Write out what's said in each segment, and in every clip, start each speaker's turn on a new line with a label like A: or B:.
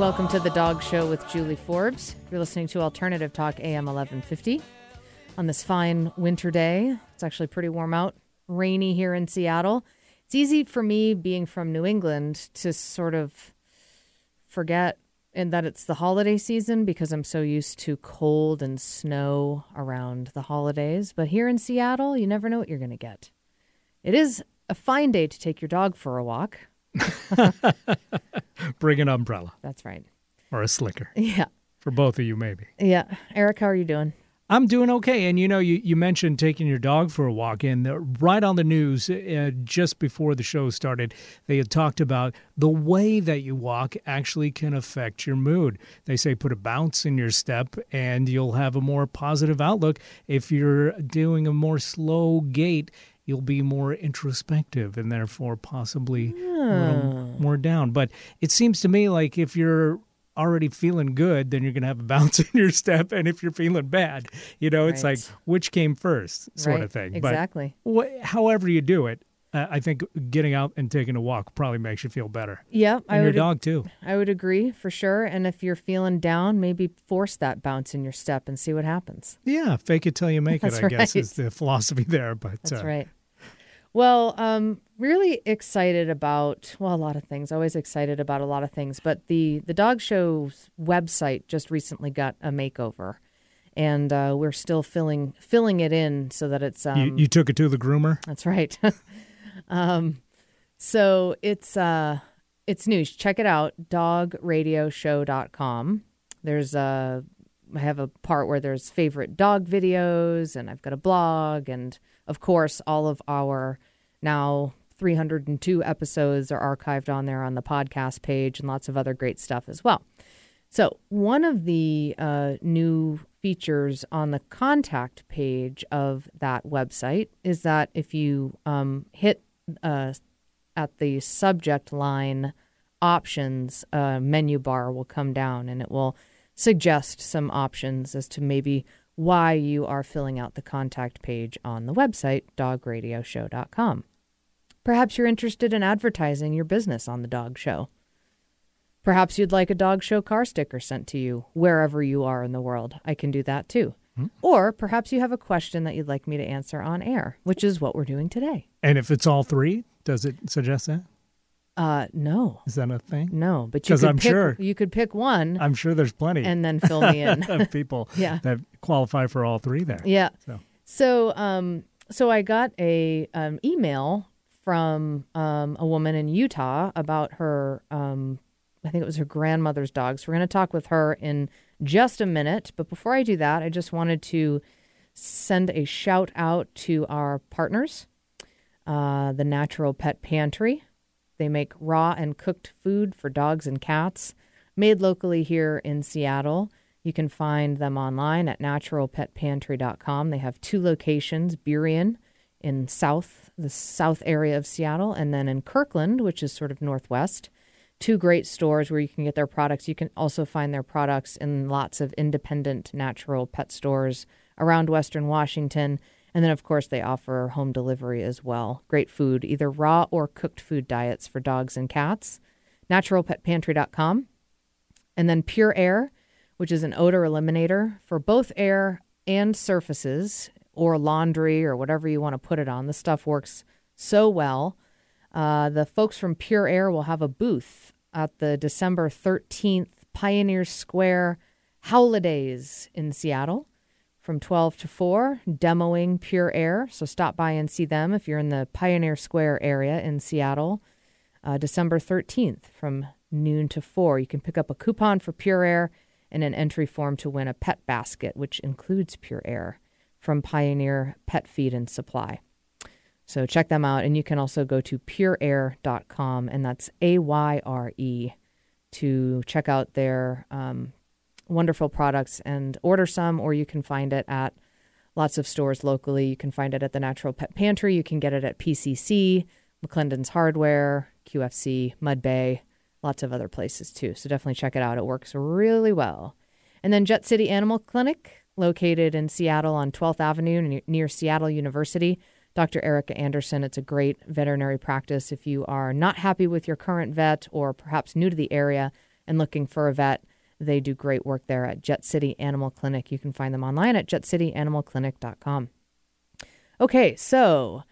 A: Welcome to the Dog Show with Julie Forbes. You're listening to Alternative Talk AM 1150 on this fine winter day. It's actually pretty warm out, rainy here in Seattle. It's easy for me, being from New England, to sort of forget and that it's the holiday season because I'm so used to cold and snow around the holidays. But here in Seattle, you never know what you're going to get. It is a fine day to take your dog for a walk.
B: Bring an umbrella
A: That's right.
B: or a slicker
A: Yeah.
B: for both of you, maybe.
A: Yeah. Eric, how are you doing?
B: I'm doing okay. And you know, you, you mentioned taking your dog for a walk, and right on the news, uh, just before the show started, they had talked about the way that you walk actually can affect your mood. They say put a bounce in your step, and you'll have a more positive outlook. If you're doing a more slow gait, you'll be more introspective and therefore possibly a little more down. But it seems to me like if you're already feeling good, then you're going to have a bounce in your step. And if you're feeling bad, you know, it's
A: Right.
B: like which came first, sort
A: Right.
B: of thing.
A: Exactly.
B: But wh- however you do it, uh, I think getting out and taking a walk probably makes you feel better.
A: Yeah,
B: And
A: I
B: your
A: would
B: dog too.
A: I would agree for sure. And if you're feeling down, maybe force that bounce in your step and see what happens.
B: Yeah, fake it till you make it.
A: That's
B: I guess is the philosophy there. But
A: That's
B: uh,
A: right. Well, um, really excited about well, a lot of things. Always excited about a lot of things. But the the dog show's website just recently got a makeover, and uh, we're still filling filling it in so that it's um,
B: you, you took it to the groomer.
A: That's right. um, so it's uh, it's new. Check it out, dogradioshow.com. There's a I have a part where there's favorite dog videos, and I've got a blog, and of course, all of our now 302 episodes are archived on there on the podcast page, and lots of other great stuff as well. So, one of the uh, new features on the contact page of that website is that if you um, hit uh, at the subject line options, a menu bar will come down and it will suggest some options as to maybe why you are filling out the contact page on the website, dogradioshow.com. Perhaps you're interested in advertising your business on the dog show. Perhaps you'd like a dog show car sticker sent to you wherever you are in the world. I can do that too. Hmm. Or perhaps you have a question that you'd like me to answer on air, which is what we're doing today.
B: And if it's all three, does it suggest that?
A: Uh, no,
B: Is that a thing?
A: no, but you could
B: I'm
A: pick,
B: sure-
A: you could pick one
B: I'm sure there's plenty
A: and then fill me in.
B: of people
A: Yeah.
B: that qualify for all three there.
A: yeah.
B: So
A: So, um, so I got a um, email from um, a woman in Utah about her. Um, I think it was her grandmother's dog. So we're going to talk with her in just a minute. But before I do that, I just wanted to send a shout out to our partners, uh, the Natural Pet Pantry. They make raw and cooked food for dogs and cats, made locally here in Seattle. You can find them online at naturalpetpantry.com. They have two locations, Burien in south, the south area of Seattle, and then in Kirkland, which is sort of northwest. Two great stores where you can get their products. You can also find their products in lots of independent natural pet stores around Western Washington. And then, of course, they offer home delivery as well. Great food, either raw or cooked food diets for dogs and cats. Naturalpetpantry.com. And then PureAyre, which is an odor eliminator for both air and surfaces or laundry or whatever you want to put it on. The stuff works so well. Uh, the folks from PureAyre will have a booth at the December 13th Pioneer Square Holidays in Seattle from 12 to 4, demoing PureAyre. So stop by and see them if you're in the Pioneer Square area in Seattle. Uh, December 13th from noon to 4. You can pick up a coupon for PureAyre and an entry form to win a pet basket, which includes PureAyre from Pioneer Pet Feed and Supply. So check them out. And you can also go to pureayre.com, and that's A Y R E, to check out their um, wonderful products and order some, or you can find it at lots of stores locally. You can find it at the Natural Pet Pantry. You can get it at PCC, McLendon's Hardware, QFC, Mud Bay, lots of other places too. So definitely check it out. It works really well. And then Jet City Animal Clinic, located in Seattle on 12th Avenue near Seattle University. Dr. Erica Anderson. It's a great veterinary practice if you are not happy with your current vet or perhaps new to the area and looking for a vet, they do great work there at Jet City Animal Clinic. You can find them online at jetcityanimalclinic.com. Okay, so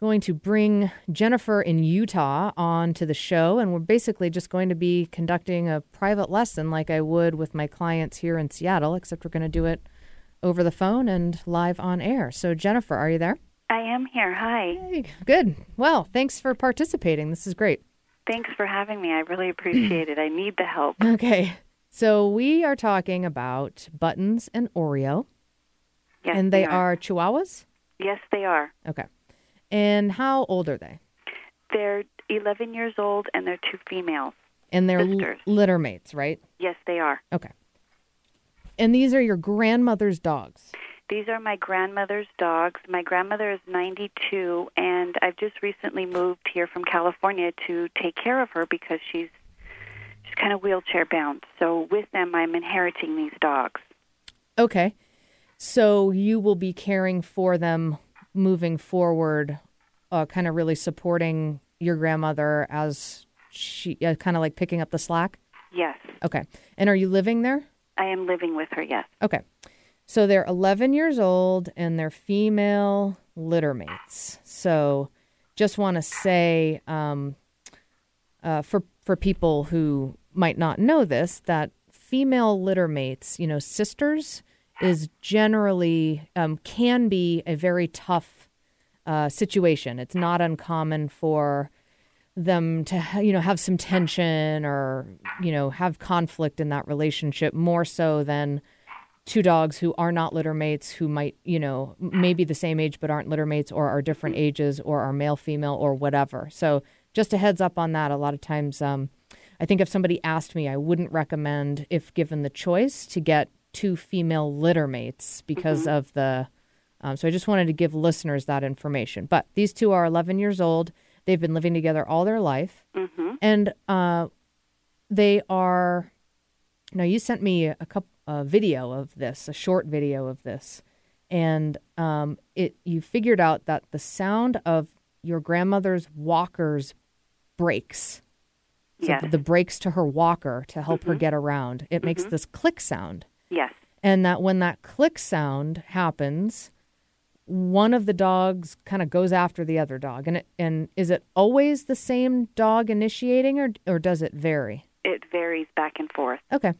A: going to bring Jennifer in Utah on to the show, and we're basically just going to be conducting a private lesson like I would with my clients here in Seattle, except we're going to do it over the phone and live on air. So, Jennifer, are you there?
C: I am here. Hi.
A: Hey, good. Well, thanks for participating. This is great.
C: Thanks for having me. I really appreciate it. I need the help.
A: Okay. So, we are talking about Buttons and Oreo,
C: Yes,
A: and they
C: are.
A: are chihuahuas?
C: Yes, they are.
A: Okay. And how old are they?
C: They're 11 years old and they're two females.
A: And they're l- litter mates, right?
C: Yes, they are.
A: Okay. And these are your grandmother's dogs.
C: These are my grandmother's dogs. My grandmother is 92 and I've just recently moved here from California to take care of her because she's she's kind of wheelchair bound. So with them I'm inheriting these dogs.
A: Okay. So you will be caring for them moving forward, uh, kind of really supporting your grandmother as she, uh, kind of like picking up the slack?
C: Yes.
A: Okay. And are you living there?
C: I am living with her, yes.
A: Okay. So they're 11 years old and they're female litter mates. So just want to say um, uh, for for people who might not know this that female litter mates, you know, sisters, is generally um, can be a very tough uh, situation. It's not uncommon for them to you know have some tension or you know have conflict in that relationship more so than two dogs who are not litter mates who might you know maybe the same age but aren't litter mates or are different ages or are male female or whatever so just a heads up on that a lot of times um, i think if somebody asked me i wouldn't recommend if given the choice to get two female litter mates because of the um, so i just wanted to give listeners that information. But these two are 11 years old. They've been living together all their life.
C: Mhm.
A: and uh, they are now you sent me a couple a video of this a short video of this. And um, it you figured out that the sound of your grandmother's walker's brakes so
C: Yes.
A: the, the brakes to her walker to help her get around it makes this click sound.
C: Yes.
A: and that when that click sound happens one of the dogs kind of goes after the other dog. And it, and is it always the same dog initiating or or does it vary?
C: It varies back and forth.
A: okay.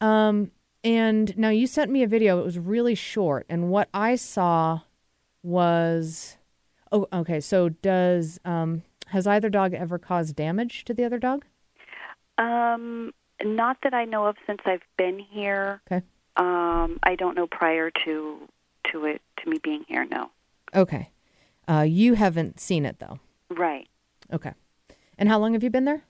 A: Um and now you sent me a video. It was really short. And what i saw was oh okay. So does um has either dog ever caused damage to the other dog
C: Um, not that I know of since I've been here.
A: Okay.
C: Um, I don't know prior to to it to me being here. No.
A: okay uh you haven't seen it though
C: Right.
A: okay and how long have you been there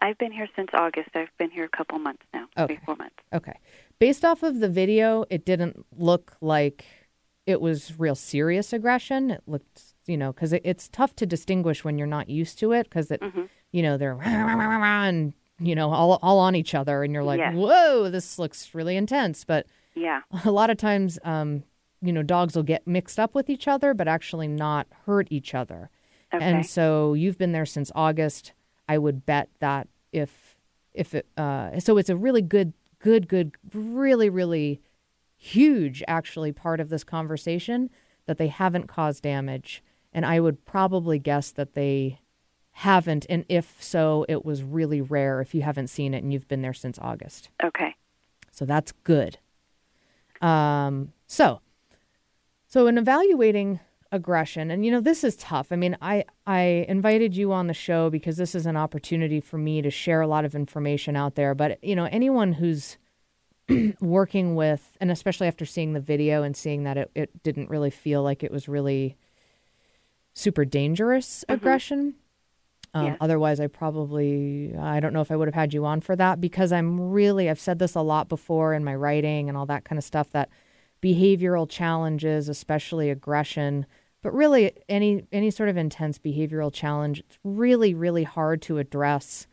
C: I've been here since August. I've been here a couple months now.
A: Okay.
C: Three, four months.
A: Okay. Based off of the video, it didn't look like it was real serious aggression. It looked, you know, because it, it's tough to distinguish when you're not used to it because it, you know, they're and, you know, all, all on each other and you're like,
C: Yes.
A: whoa, this looks really intense. But
C: Yeah.
A: a lot of times, um, you know, dogs will get mixed up with each other, but actually not hurt each other.
C: Okay.
A: And so you've been there since August. I would bet that if if it uh, so it's a really good good good really really huge actually part of this conversation that they haven't caused damage and I would probably guess that they haven't and if so it was really rare if you haven't seen it and you've been there since August.
C: okay.
A: So that's good. Um, so, so in evaluating aggression, and you know this is tough. I mean, I I invited you on the show because this is an opportunity for me to share a lot of information out there. But you know, anyone who's working with, and especially after seeing the video and seeing that it, it didn't really feel like it was really super dangerous aggression. Um,
C: Yeah.
A: Otherwise, I probably, I don't know if I would have had you on for that because I'm really, I've said this a lot before in my writing and all that kind of stuff that behavioral challenges, especially aggression, but really any any sort of intense behavioral challenge, it's really, really hard to address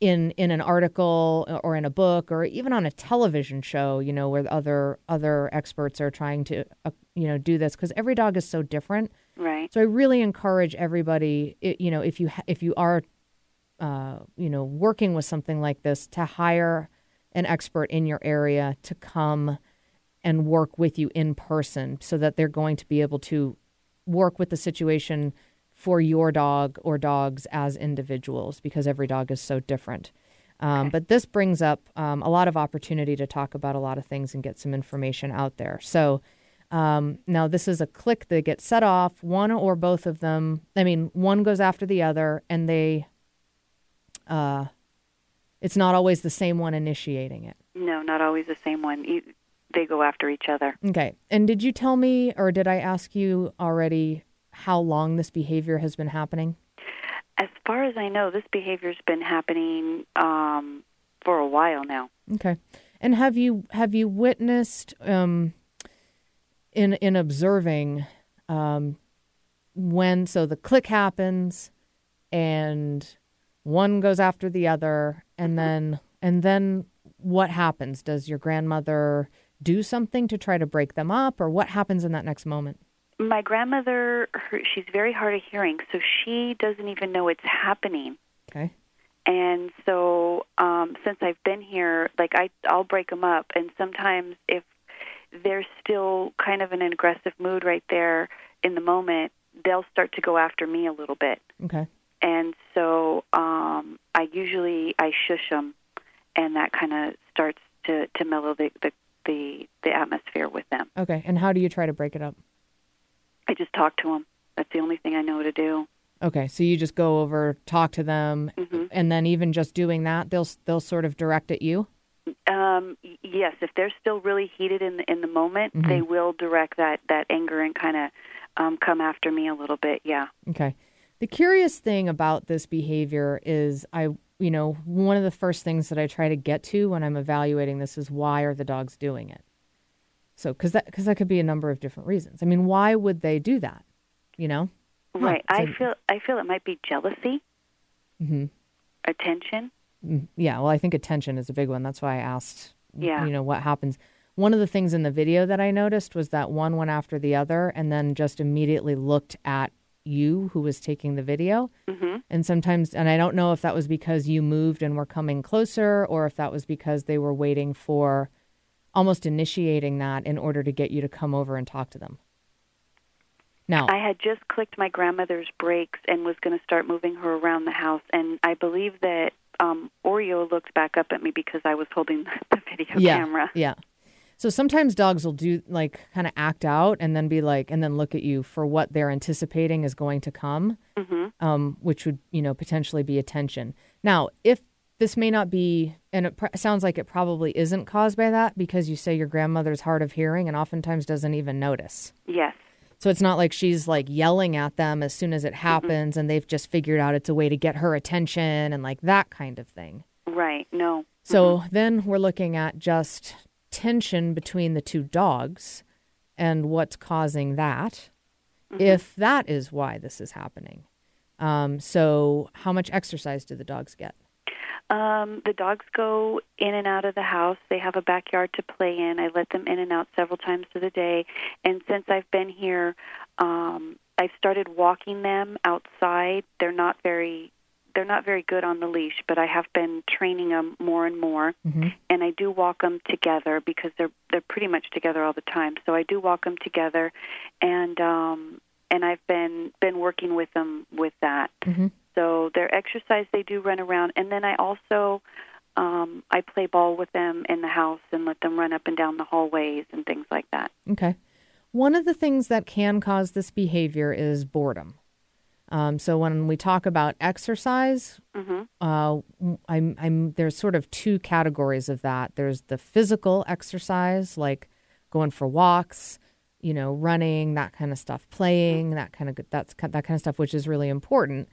A: in in an article or in a book or even on a television show you know where other other experts are trying to uh, you know do this because every dog is so different
C: Right.
A: so I really encourage everybody, you know, if you ha- if you are uh, you know, working with something like this, to hire an expert in your area to come and work with you in person so that they're going to be able to work with the situation for your dog or dogs as individuals because every dog is so different. Um, But this brings up um, a lot of opportunity to talk about a lot of things and get some information out there. So um, now this is a click that gets set off, one or both of them. I mean, one goes after the other, and they. Uh, it's not always the same one initiating it.
C: No, not always the same one. They go after each other.
A: Okay. And did you tell me, or did I ask you already, how long this behavior has been happening?
C: As far as I know, this behavior's been happening um, for a while now.
A: Okay. And have you have you witnessed um, in in observing um, when so the click happens and one goes after the other and then and then what happens? Does your grandmother do something to try to break them up or what happens in that next moment?
C: My grandmother, her, she's very hard of hearing, so she doesn't even know it's happening.
A: Okay.
C: And so, um, since I've been here, like I, I'll break them up, and sometimes if they're still kind of in an aggressive mood right there in the moment, they'll start to go after me a little bit.
A: Okay.
C: And so, um, I usually I shush them, and that kind of starts to to mellow the, the the the atmosphere with them.
A: Okay. And how do you try to break it up?
C: I just talk to them. That's the only thing I know to do.
A: Okay, so you just go over, talk to them,
C: Mhm.
A: and then even just doing that, they'll they'll sort of direct at you.
C: Um, yes, if they're still really heated in the in the moment,
A: Mhm.
C: they will direct that that anger and kind of um, come after me a little bit. Yeah.
A: Okay. The curious thing about this behavior is I you know, one of the first things that I try to get to when I'm evaluating this is why are the dogs doing it? So cuz that cuz that could be a number of different reasons. I mean, why would they do that? You know? Huh,
C: Right. I feel I feel it might be jealousy,
A: Mhm.
C: attention.
A: Yeah, well, I think attention is a big one. That's why I asked,
C: Yeah.
A: you know, what happens. One of the things in the video that I noticed was that one went after the other and then just immediately looked at you who was taking the video.
C: Mhm.
A: And sometimes, and I don't know if that was because you moved and were coming closer or if that was because they were waiting for almost initiating that in order to get you to come over and talk to them. Now,
C: I had just clicked my grandmother's brakes and was going to start moving her around the house, and I believe that um, Oreo looked back up at me because I was holding the video
A: yeah,
C: camera.
A: Yeah. So sometimes dogs will do like kind of act out and then be like, and then look at you for what they're anticipating is going to come,
C: hmm
A: um, which would, you know, potentially be attention. Now, if this may not be, and it pr- sounds like it probably isn't caused by that because you say your grandmother's hard of hearing and oftentimes doesn't even notice.
C: Yes.
A: So it's not like she's like yelling at them as soon as it mm-hmm. happens and they've just figured out it's a way to get her attention and like that kind of thing.
C: Right. No.
A: So mm-hmm. then we're looking at just tension between the two dogs and what's causing that, mm-hmm. if that is why this is happening. Um, so, how much exercise do the dogs get?
C: Um, the dogs go in and out of the house. They have a backyard to play in. I let them in and out several times of the day. And since I've been here, um, I've started walking them outside. They're not very they're not very good on the leash, but I have been training them more and more.
A: Mhm.
C: And I do walk them together because they're they're pretty much together all the time. So I do walk them together, and um, and I've been been working with them with that.
A: Mhm.
C: So their exercise, they do run around, and then I also um, I play ball with them in the house and let them run up and down the hallways and things like that.
A: Okay. One of the things that can cause this behavior is boredom. Um, so when we talk about exercise,
C: hmm
A: uh, I'm, I'm there's sort of two categories of that. There's the physical exercise, like going for walks, you know, running, that kind of stuff, playing, that kind of that's that kind of stuff, which is really important.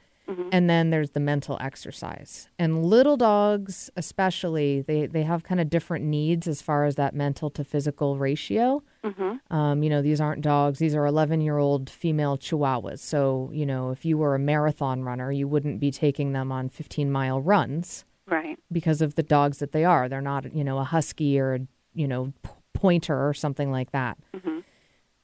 A: And then there's the mental exercise. And little dogs, especially, they they have kind of different needs as far as that mental to physical ratio.
C: hmm
A: Um, you know, these aren't dogs. These are 11 year old female chihuahuas. So, you know, if you were a marathon runner, you wouldn't be taking them on 15 mile runs
C: Right.
A: because of the dogs that they are. They're not, you know, a husky or, a, you know, pointer or something like that.
C: hmm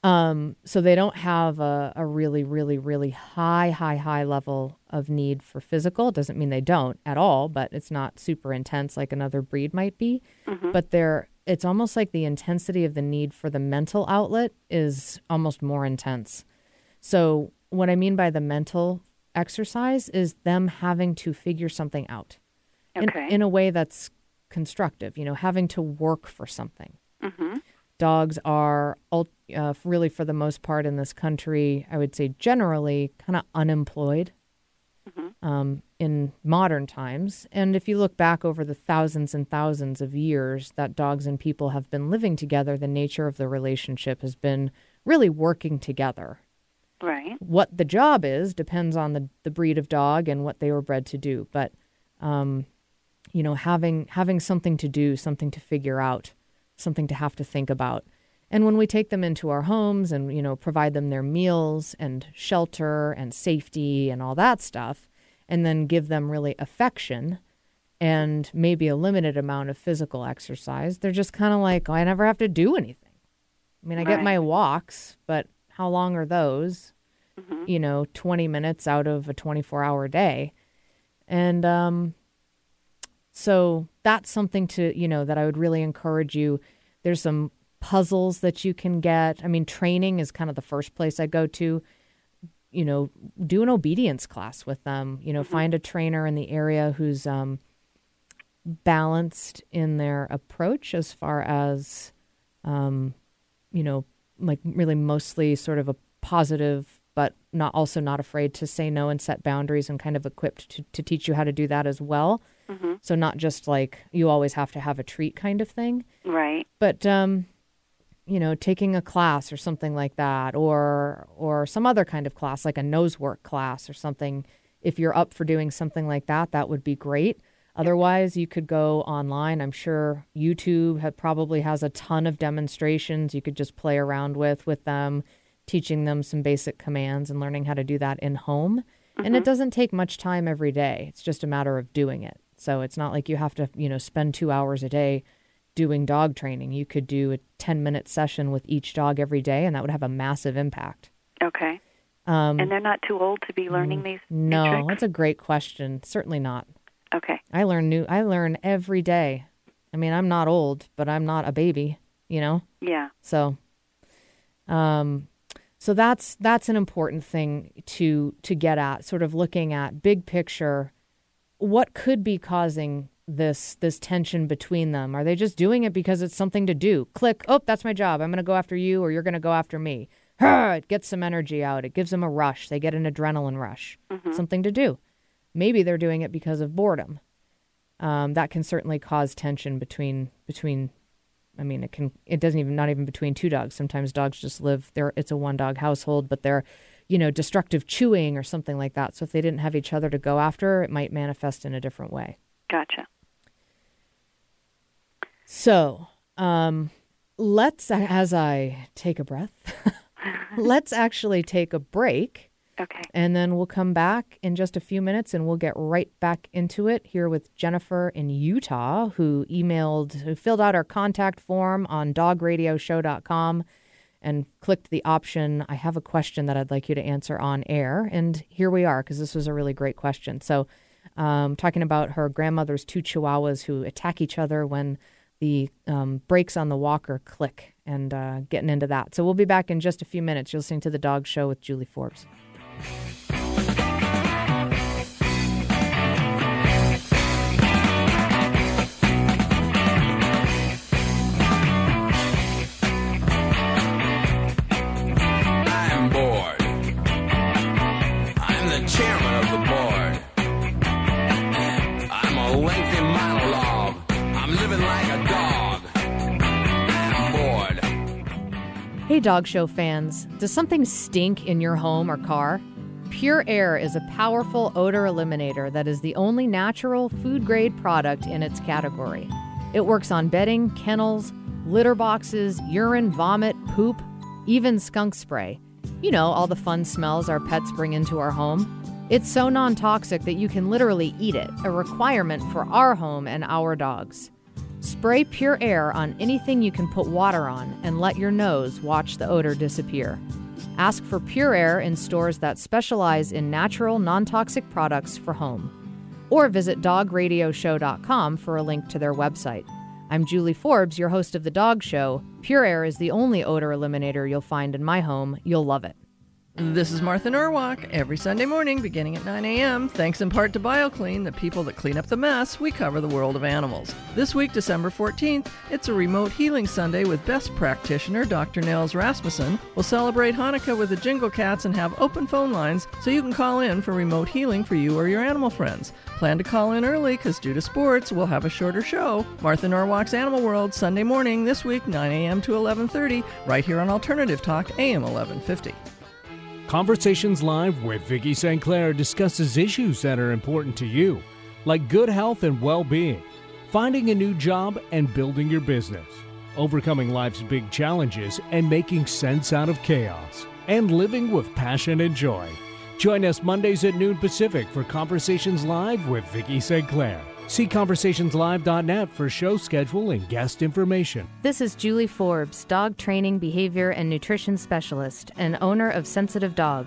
A: Um, so they don't have a, a really, really, really high, high, high level of need for physical. It doesn't mean they don't at all, but it's not super intense like another breed might be.
C: Mm-hmm.
A: But they're it's almost like the intensity of the need for the mental outlet is almost more intense. So what I mean by the mental exercise is them having to figure something out
C: Okay.
A: in, in a way that's constructive, you know, having to work for something.
C: mm-hmm.
A: Dogs are uh, really, for the most part in this country, I would say generally kind of unemployed um, in modern times. And if you look back over the thousands and thousands of years that dogs and people have been living together, the nature of the relationship has been really working together.
C: Right.
A: What the job is depends on the, the breed of dog and what they were bred to do. But, um, you know, having having something to do, something to figure out, something to have to think about. And when we take them into our homes and, you know, provide them their meals and shelter and safety and all that stuff, and then give them really affection and maybe a limited amount of physical exercise, they're just kind of like, oh, I never have to do anything. I mean, I get
C: Right.
A: my walks, but how long are those? You know, 20 minutes out of a 24 hour day. And um, so that's something to, you know, that I would really encourage you. There's some puzzles that you can get. I mean, training is kind of the first place I go to. You know, do an obedience class with them. You know, find a trainer in the area who's um, balanced in their approach as far as, um, you know, like really mostly sort of a positive, but not also not afraid to say no and set boundaries and kind of equipped to, to teach you how to do that as well.
C: Mm-hmm.
A: So not just like you always have to have a treat kind of thing,
C: Right.
A: but um, you know, taking a class or something like that, or or some other kind of class like a nose work class or something. If you're up for doing something like that, that would be great. Otherwise, you could go online. I'm sure YouTube had, probably has a ton of demonstrations you could just play around with with them, teaching them some basic commands and learning how to do that in home. And it doesn't take much time every day. It's just a matter of doing it. So it's not like you have to, you know, spend 2 hours a day doing dog training. You could do a 10 minute session with each dog every day, and that would have a massive impact.
C: Okay.
A: Um,
C: And they're not too old to be learning these
A: no, that's a great question. Certainly not.
C: Okay.
A: I learn new. I learn every day. I mean, I'm not old, but I'm not a baby. You know.
C: Yeah.
A: So, um, so that's that's an important thing to to get at. Sort of looking at big picture, what could be causing this this tension between them? Are they just doing it because it's something to do? Click. Oh, that's my job. I'm going to go after you, or you're going to go after me. It gets some energy out. It gives them a rush. They get an adrenaline rush. Something to do. Maybe they're doing it because of boredom. Um, that can certainly cause tension between between I mean, it can. It doesn't even not even between two dogs. Sometimes dogs just live there. It's a one dog household, but they're, you know, destructive chewing or something like that. So if they didn't have each other to go after, it might manifest in a different way.
C: Gotcha.
A: So, um, let's as I take a breath, let's actually take a break.
C: Okay.
A: And then we'll come back in just a few minutes and we'll get right back into it here with Jennifer in Utah, who emailed, who filled out our contact form on dogradioshow.com and clicked the option, I have a question that I'd like you to answer on air. And here we are, because this was a really great question. So, um, talking about her grandmother's two chihuahuas who attack each other when the um, brakes on the walker click and uh, getting into that. So, we'll be back in just a few minutes. You're listening to The Dog Show with Julie Forbes. Hey, Dog Show fans, does something stink in your home or car? PureAyre is a powerful odor eliminator that is the only natural food grade product in its category. It works on bedding, kennels, litter boxes, urine, vomit, poop, even skunk spray. You know, all the fun smells our pets bring into our home. It's so non toxic that you can literally eat it, a requirement for our home and our dogs. Spray PureAyre on anything you can put water on and let your nose watch the odor disappear. Ask for PureAyre in stores that specialize in natural, non toxic products for home. Or visit dogradioshow.com for a link to their website. I'm Julie Forbes, your host of The Dog Show. PureAyre is the only odor eliminator you'll find in my home. You'll love it.
D: This is Martha Norwalk. Every Sunday morning, beginning at 9 a.m., thanks in part to BioClean, the people that clean up the mess, we cover the world of animals. This week, December 14th, it's a remote healing Sunday with best practitioner Dr. Nels Rasmussen. We'll celebrate Hanukkah with the Jingle Cats and have open phone lines so you can call in for remote healing for you or your animal friends. Plan to call in early because due to sports, we'll have a shorter show. Martha Norwalk's Animal World, Sunday morning this week, 9 a.m. to 11:30, right here on Alternative Talk, AM 1150.
B: Conversations Live with Vicki St. Clair discusses issues that are important to you, like good health and well being, finding a new job and building your business, overcoming life's big challenges and making sense out of chaos, and living with passion and joy. Join us Mondays at noon Pacific for Conversations Live with Vicki St. Clair. See conversationslive.net for show schedule and guest information.
A: This is Julie Forbes, dog training, behavior, and nutrition specialist, and owner of Sensitive Dog,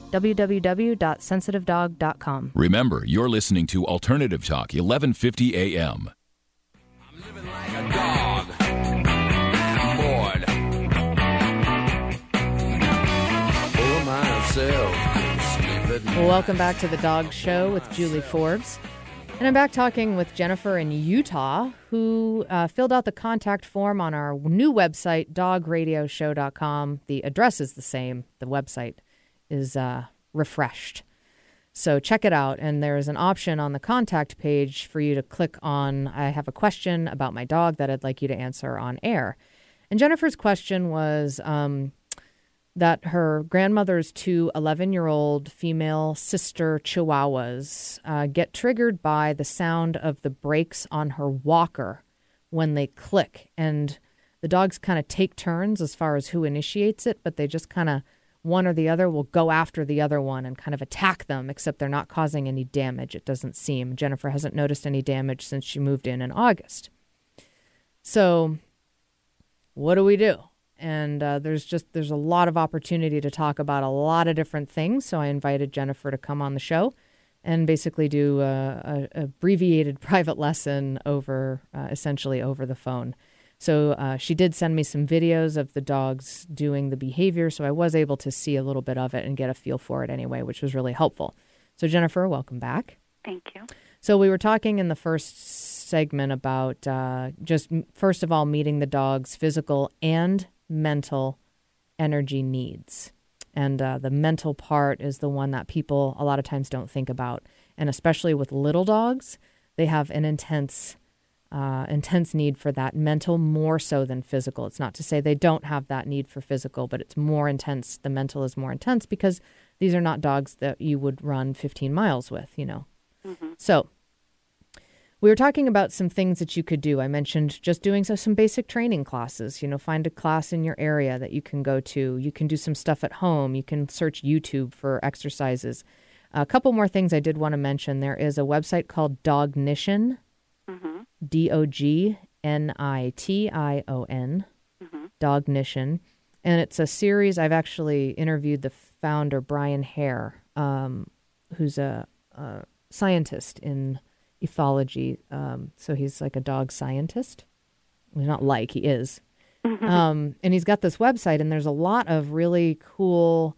A: www.sensitivedog.com.
E: Remember, you're listening to Alternative Talk, 1150 AM.
F: I'm living like a dog. I'm bored. Full myself. Sleep at night.
A: Well, welcome back to the Dog Show with Julie Forbes. And I'm back talking with Jennifer in Utah, who uh, filled out the contact form on our new website, dogradioshow.com. The address is the same, the website is uh, refreshed. So check it out. And there's an option on the contact page for you to click on I have a question about my dog that I'd like you to answer on air. And Jennifer's question was um, that her grandmother's two 11 year old female sister chihuahuas uh, get triggered by the sound of the brakes on her walker when they click. And the dogs kind of take turns as far as who initiates it, but they just kind of one or the other will go after the other one and kind of attack them, except they're not causing any damage, it doesn't seem. Jennifer hasn't noticed any damage since she moved in in August. So, what do we do? And uh, there's just there's a lot of opportunity to talk about a lot of different things. So I invited Jennifer to come on the show and basically do a, a abbreviated private lesson over uh, essentially over the phone. So uh, she did send me some videos of the dogs doing the behavior, so I was able to see a little bit of it and get a feel for it anyway, which was really helpful. So Jennifer, welcome back.
C: Thank you.
A: So we were talking in the first segment about uh, just first of all meeting the dog's physical and mental energy needs, and uh, the mental part is the one that people a lot of times don't think about, and especially with little dogs, they have an intense. Uh, intense need for that mental more so than physical. It's not to say they don't have that need for physical, but it's more intense. The mental is more intense because these are not dogs that you would run 15 miles with, you know. So, we were talking about some things that you could do. I mentioned just doing so, some basic training classes. You know, find a class in your area that you can go to. You can do some stuff at home. You can search YouTube for exercises. A couple more things I did want to mention. There is a website called Dognition, D O G N I T I O N, Dognition. And it's a series. I've actually interviewed the founder, Brian Hare, um, who's a, a scientist in ethology. Um, so he's like a dog scientist. Well, not like, he is. Um, and he's got this website, and there's a lot of really cool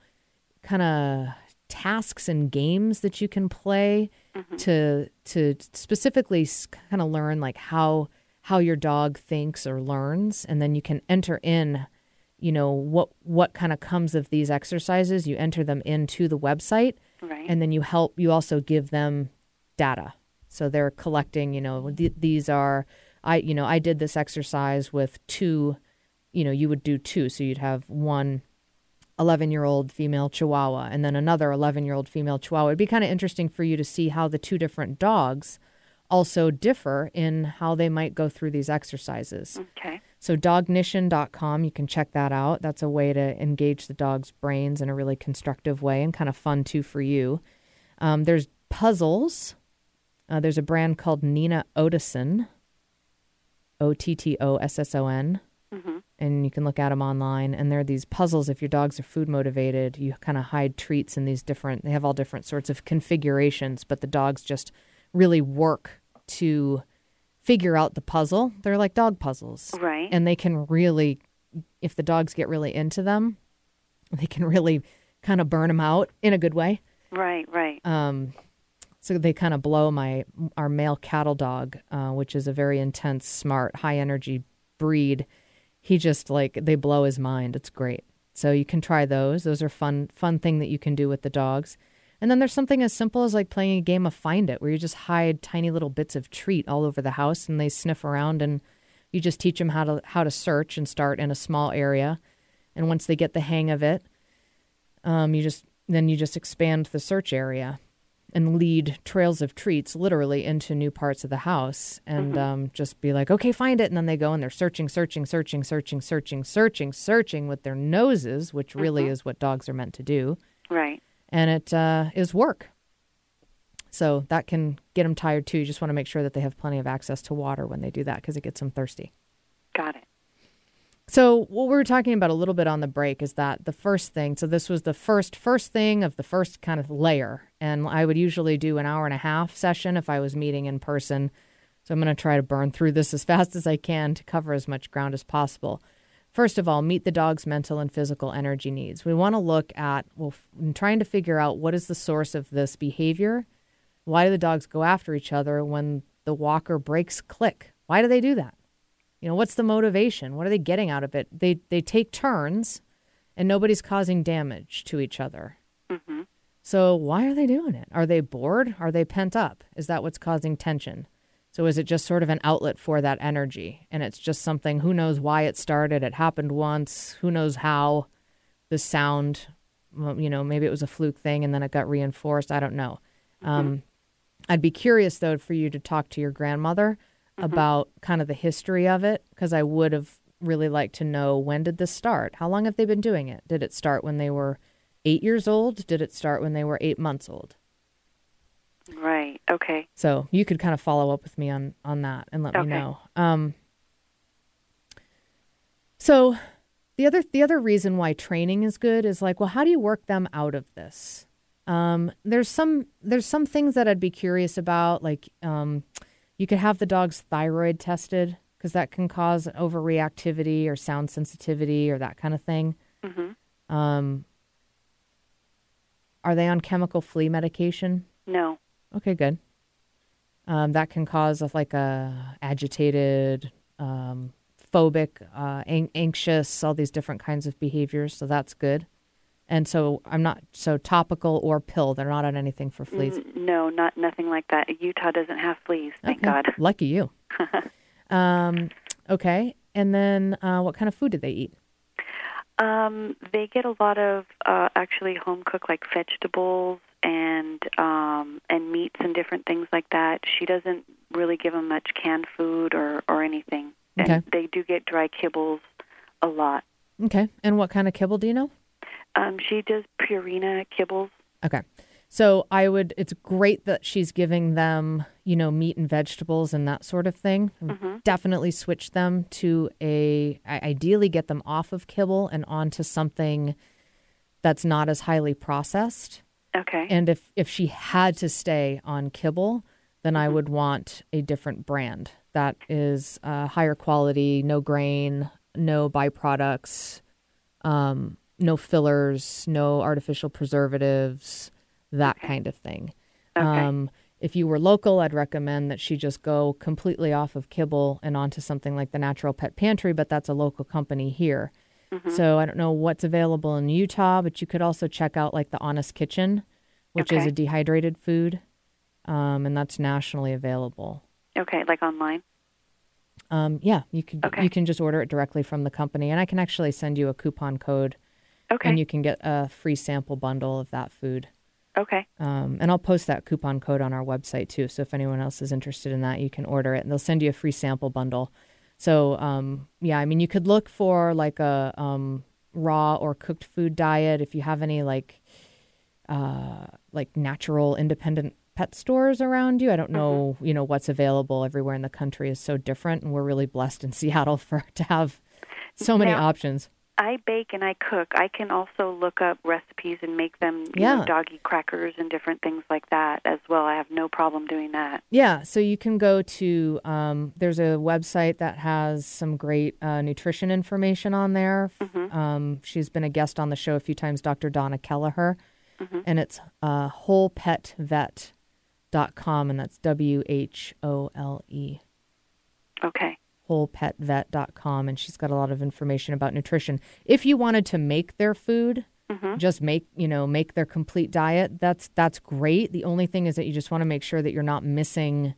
A: kind of tasks and games that you can play Mm-hmm. to to specifically kind of learn like how how your dog thinks or learns, and then you can enter in, you know, what what kind of comes of these exercises. You enter them into the website,
C: Right.
A: and then you help you also give them data so they're collecting you know th- these are i you know i did this exercise with two you know, you would do two. So you'd have one 11 year old female chihuahua and then another 11 year old female chihuahua. It'd be kind of interesting for you to see how the two different dogs also differ in how they might go through these exercises.
C: Okay.
A: So dognition.com, you can check that out. That's a way to engage the dog's brains in a really constructive way and kind of fun too for you. Um, there's puzzles. Uh, there's a brand called Nina Ottosson, O T T O S S O N, and you can look at them online. And there are these puzzles. If your dogs are food motivated, you kind of hide treats in these different. They have all different sorts of configurations, but the dogs just really work to figure out the puzzle. They're like dog puzzles,
C: Right.
A: and they can really, if the dogs get really into them, they can really kind of burn them out in a good way.
C: right. Right.
A: Um, so they kind of blow my our male cattle dog, uh, which is a very intense, smart, high energy breed. He just like they blow his mind. It's great. So you can try those. Those are fun fun thing that you can do with the dogs. And then there's something as simple as like playing a game of find it, where you just hide tiny little bits of treat all over the house, and they sniff around, and you just teach them how to how to search and start in a small area. And once they get the hang of it, um, you just then you just expand the search area and lead trails of treats literally into new parts of the house and um, just be like, okay, find it. And then they go and they're searching, searching, searching, searching, searching, searching, searching with their noses, which really is what dogs are meant to do.
C: Right.
A: And it uh, is work. So that can get them tired too. You just want to make sure that they have plenty of access to water when they do that because it gets them thirsty.
C: Got it.
A: So what we were talking about a little bit on the break is that the first thing. So this was the first first thing of the first kind of layer, and I would usually do an hour and a half session if I was meeting in person. So I'm going to try to burn through this as fast as I can to cover as much ground as possible. First of all, meet the dog's mental and physical energy needs. We want to look at well, in trying to figure out what is the source of this behavior. Why do the dogs go after each other when the walker brakes click? Why do they do that? You know, what's the motivation? What are they getting out of it? They they take turns, and nobody's causing damage to each other. So why are they doing it? Are they bored? Are they pent up? Is that what's causing tension? So is it just sort of an outlet for that energy? And it's just something. Who knows why it started? It happened once. Who knows how? The sound, you know, maybe it was a fluke thing, and then it got reinforced. I don't know. Um, I'd be curious though for you to talk to your grandmother about kind of the history of it because I would have really liked to know when did this start? How long have they been doing it? Did it start when they were eight years old? Did it start when they were eight months old?
C: Right. Okay.
A: So you could kind of follow up with me on on that and let
C: Okay.
A: me know. Um, so the other the other reason why training is good is like, well, how do you work them out of this? Um, there's some there's some things that I'd be curious about, like um, you could have the dog's thyroid tested because that can cause overreactivity or sound sensitivity or that kind of thing. Um, are they on chemical flea medication?
C: No.
A: Okay, good. Um, that can cause like a agitated, um, phobic, uh, an- anxious, all these different kinds of behaviors. So that's good. And so I'm not so topical or pill. They're not on anything for fleas.
C: N- No, not nothing like that. Utah doesn't have fleas, thank
A: Okay.
C: God.
A: Lucky you. um, okay. And then uh, what kind of food do they eat?
C: Um, they get a lot of uh, actually home cooked like vegetables and um, and meats and different things like that. She doesn't really give them much canned food or or anything. And
A: Okay.
C: they do get dry kibbles a lot.
A: Okay. And what kind of kibble do you know?
C: Um, she does Purina kibbles.
A: Okay. So I would, it's great that she's giving them, you know, meat and vegetables and that sort of thing. Definitely switch them to a. ideally get them off of kibble and onto something that's not as highly processed.
C: Okay.
A: And if, if she had to stay on kibble, then I would want a different brand that is uh, higher quality, no grain, no byproducts, um, no fillers, no artificial preservatives, that kind of thing.
C: Okay.
A: Um, if you were local, I'd recommend that she just go completely off of kibble and onto something like the Natural Pet Pantry, but that's a local company here. So I don't know what's available in Utah, but you could also check out like the Honest Kitchen, which is a dehydrated food, um, and that's nationally available.
C: okay, like online.
A: Um, yeah, you could
C: Okay.
A: you can just order it directly from the company, and I can actually send you a coupon code,
C: Okay.
A: and you can get a free sample bundle of that food.
C: okay.
A: Um, and I'll post that coupon code on our website too. So if anyone else is interested in that, you can order it, and they'll send you a free sample bundle. So um, yeah, I mean, you could look for like a um, raw or cooked food diet if you have any like uh, like natural independent pet stores around you. I don't know, you know, what's available everywhere in the country is so different, and we're really blessed in Seattle for to have so many
C: Now-
A: options.
C: I bake and I cook. I can also look up recipes and make them,
A: Yeah.
C: know, doggy crackers and different things like that as well. I have no problem doing that.
A: Yeah, so you can go to um, there's a website that has some great uh, nutrition information on there. Um, she's been a guest on the show a few times, Dr. Donna Kelleher, and it's uh, wholepetvet.com, and that's W H O L E
C: Okay.
A: wholepetvet.com and she's got a lot of information about nutrition. If you wanted to make their food, mm-hmm. just make, you know, make their complete diet, that's that's great. The only thing is that you just want to make sure that you're not missing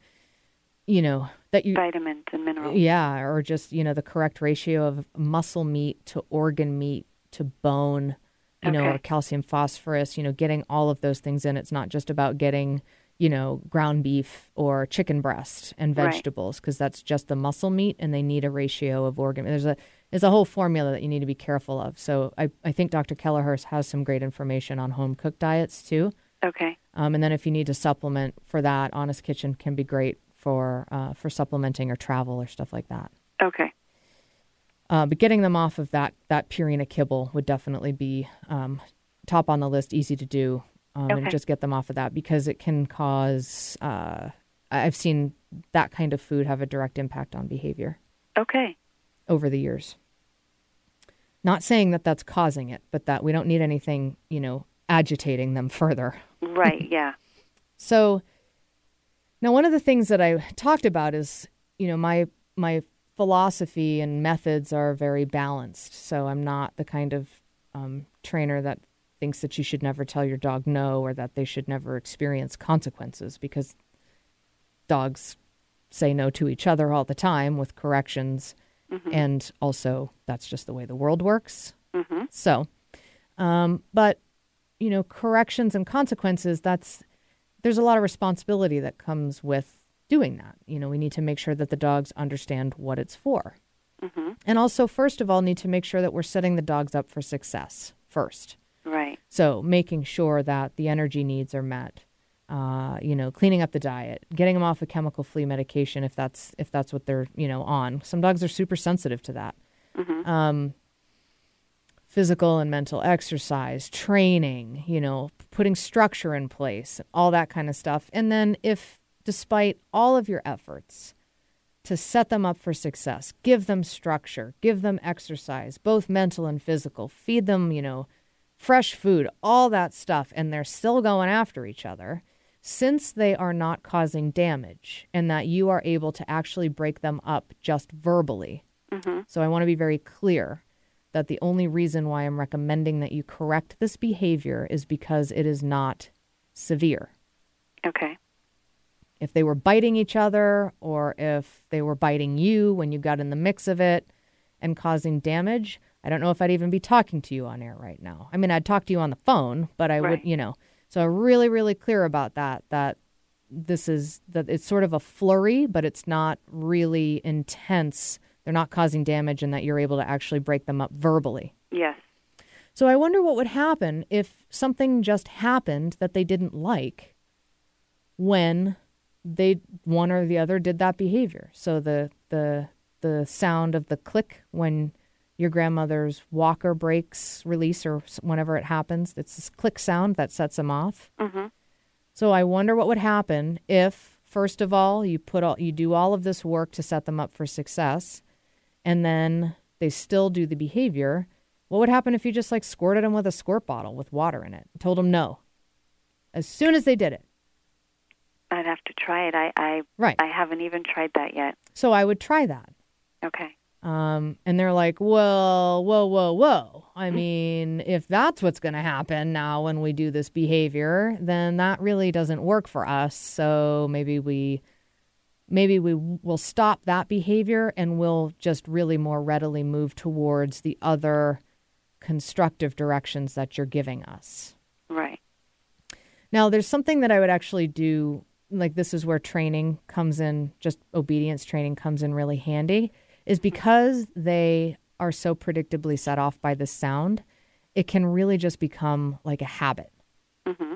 A: you know, that you
C: Vitamins and minerals.
A: yeah, or just, you know, the correct ratio of muscle meat to organ meat to bone, you know, or calcium phosphorus, you know, getting all of those things in. It's not just about getting, you know, ground beef or chicken breast and vegetables because that's just the muscle meat and they need a ratio of organ. There's a there's a whole formula that you need to be careful of. So I, I think Dr. Kelleher has some great information on home cooked diets too.
C: Okay.
A: Um, and then if you need to supplement for that, Honest Kitchen can be great for uh, for supplementing or travel or stuff like that.
C: Okay.
A: Uh, but getting them off of that that Purina kibble would definitely be um, top on the list, easy to do, um, and just get them off of that because it can cause. Uh, I've seen that kind of food have a direct impact on behavior
C: Okay.
A: over the years. Not saying that that's causing it, but that we don't need anything, you know, agitating them further.
C: Right. Yeah.
A: So now one of the things that I talked about is, you know, my my philosophy and methods are very balanced. So I'm not the kind of um, trainer that thinks that you should never tell your dog no or that they should never experience consequences because dogs say no to each other all the time with corrections. Mm-hmm. And also, that's just the way the world works. Mm-hmm. So, um, but you know, corrections and consequences, that's there's a lot of responsibility that comes with doing that. You know, we need to make sure that the dogs understand what it's for. Mm-hmm. And also, first of all, need to make sure that we're setting the dogs up for success first.
C: Right.
A: So, making sure that the energy needs are met. Uh, you know, cleaning up the diet, getting them off of chemical flea medication if that's if that's what they're you know on. Some dogs are super sensitive to that. Um, physical and mental exercise, training, you know, putting structure in place, all that kind of stuff. And then if despite all of your efforts to set them up for success, give them structure, give them exercise, both mental and physical, feed them, you know, fresh food, all that stuff, and they're still going after each other, since they are not causing damage and that you are able to actually break them up just verbally. Mm-hmm. So I want to be very clear that the only reason why I'm recommending that you correct this behavior is because it is not severe.
C: Okay.
A: If they were biting each other or if they were biting you when you got in the mix of it and causing damage, I don't know if I'd even be talking to you on air right now. I mean, I'd talk to you on the phone, but I would, you know. So I'm really, really clear about that, that this is, that it's sort of a flurry, but it's not really intense. They're not causing damage and that you're able to actually break them up verbally.
C: Yes.
A: So I wonder what would happen if something just happened that they didn't like when they one or the other did that behavior. So the the the sound of the click when your grandmother's walker brakes release or whenever it happens, it's this click sound that sets them off.
C: Mhm.
A: So I wonder what would happen if first of all you put all you do all of this work to set them up for success and then they still do the behavior. What would happen if you just like squirted them with a squirt bottle with water in it? Told them no. As soon as they did it.
C: I'd have to try it. I I
A: Right.
C: I haven't even tried that yet.
A: So I would try that.
C: Okay.
A: Um, and they're like, well, whoa, whoa, whoa. I mean, if that's what's going to happen now when we do this behavior, then that really doesn't work for us. So maybe we maybe we will stop that behavior and we'll just really more readily move towards the other constructive directions that you're giving us.
C: Right.
A: Now, there's something that I would actually do, like this is where training comes in, just obedience training comes in really handy, is because they are so predictably set off by the sound, it can really just become like a habit.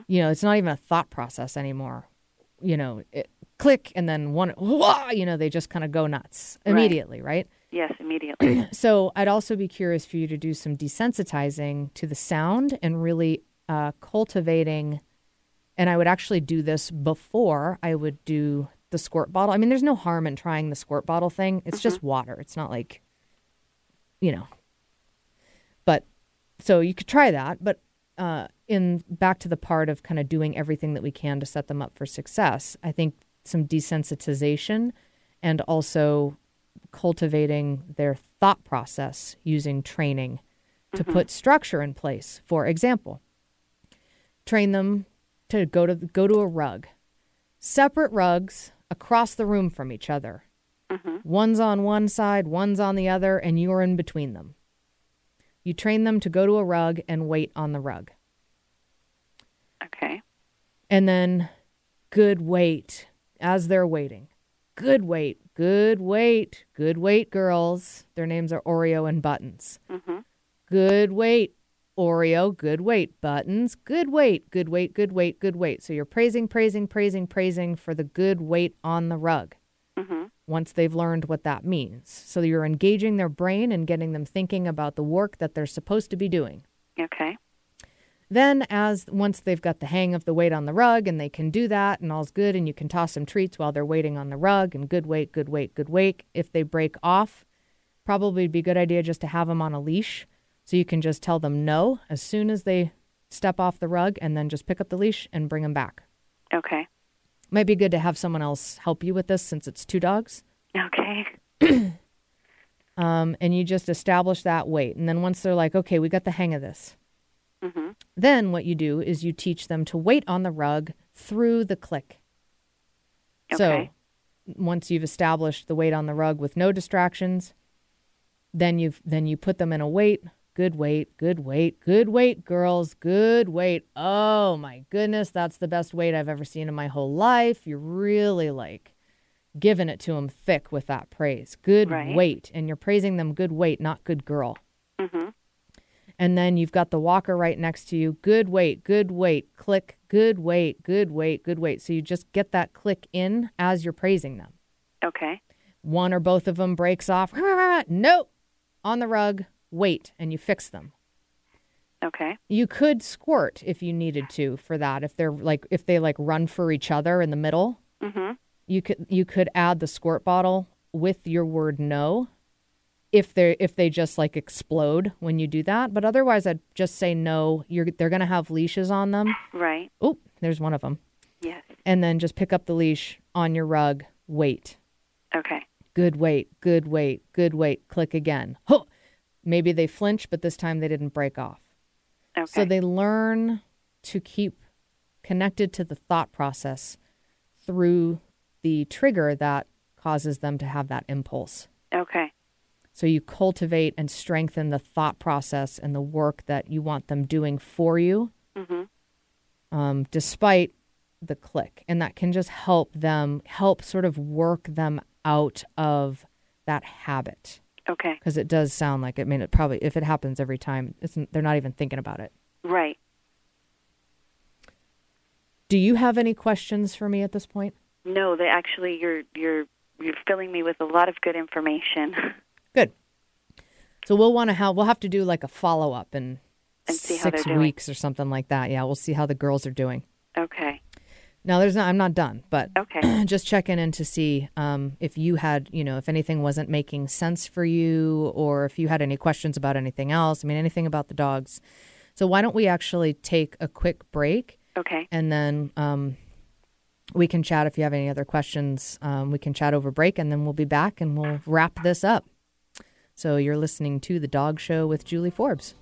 A: You know, it's not even a thought process anymore. You know, it, click and then one, wah, you know, they just kind of go nuts immediately, right?
C: Yes, immediately.
A: So I'd also be curious for you to do some desensitizing to the sound and really uh, cultivating. And I would actually do this before I would do the squirt bottle. I mean, there's no harm in trying the squirt bottle thing. It's just water. It's not like, you know. But so you could try that. But uh, in back to the part of kind of doing everything that we can to set them up for success, I think some desensitization and also cultivating their thought process using training to put structure in place. For example, train them to go to go to a rug, separate rugs across the room from each other. Mm-hmm. One's on one side, one's on the other, and you're in between them. You train them to go to a rug and wait on the rug.
C: Okay.
A: And then good wait as they're waiting. Good wait, good wait, good wait, girls. Their names are Oreo and Buttons. Mm-hmm. Good wait, Oreo, good wait, Buttons, good wait, good wait, good wait, good wait. So you're praising, praising, praising, praising for the good wait on the rug mm-hmm. once they've learned what that means. So you're engaging their brain and getting them thinking about the work that they're supposed to be doing.
C: Okay.
A: Then, as once they've got the hang of the wait on the rug and they can do that and all's good, and you can toss them treats while they're waiting on the rug and good wait, good wait, good wait. If they break off, probably be a good idea just to have them on a leash so you can just tell them no as soon as they step off the rug and then just pick up the leash and bring them back.
C: Okay.
A: Might be good to have someone else help you with this since it's two dogs.
C: Okay.
A: Um, and you just establish that wait. And then once they're like, okay, we got the hang of this, then what you do is you teach them to wait on the rug through the click.
C: Okay.
A: So once you've established the wait on the rug with no distractions, then you've then you put them in a wait. Good wait, good wait, good wait, girls, good wait. Oh my goodness, that's the best wait I've ever seen in my whole life. You're really like giving it to them thick with that praise. Good
C: Right.
A: wait. And you're praising them good wait, not good girl. Mhm. And then you've got the walker right next to you. Good wait, good wait, click, good wait, good wait, good wait. So you just get that click in as you're praising them.
C: Okay.
A: One or both of them breaks off. Nope. On the rug, wait, and you fix them.
C: Okay.
A: You could squirt if you needed to for that. If they're like if they like run for each other in the middle,
C: Mhm.
A: you could you could add the squirt bottle with your word no. If they if they just like explode when you do that, but otherwise I'd just say no. You're they're gonna have leashes on them.
C: Right.
A: Oh, there's one of them,
C: Yes.
A: and then just pick up the leash on your rug. Wait,
C: Okay.
A: good wait, good wait, good wait. Click again. Huh. Maybe they flinch, but this time they didn't break off.
C: Okay.
A: So they learn to keep connected to the thought process through the trigger that causes them to have that impulse.
C: okay.
A: So you cultivate and strengthen the thought process and the work that you want them doing for you, um, despite the click. And that can just help them, help sort of work them out of that habit.
C: Okay.
A: Because it does sound like, I mean, it probably, if it happens every time, it's, they're not even thinking about it.
C: Right.
A: Do you have any questions for me at this point?
C: No, they actually you're you're you're filling me with a lot of good information.
A: Good. So we'll want to have we'll have to do like a follow up in
C: And see
A: six
C: doing.
A: weeks or something like that. Yeah, we'll see how the girls are doing.
C: okay.
A: Now there's not I'm not done, but
C: Okay.
A: just checking in to see um, if you had you know if anything wasn't making sense for you or if you had any questions about anything else. I mean anything about the dogs. So why don't we actually take a quick break
C: Okay.
A: and then um, we can chat if you have any other questions. Um, we can chat over break, and then we'll be back and we'll wrap this up. So you're listening to the Dog Show with Julie Forbes.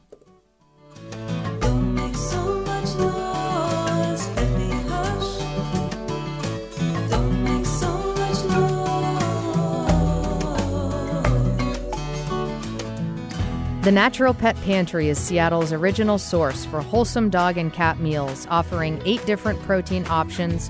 A: The Natural Pet Pantry is Seattle's original source for wholesome dog and cat meals, offering eight different protein options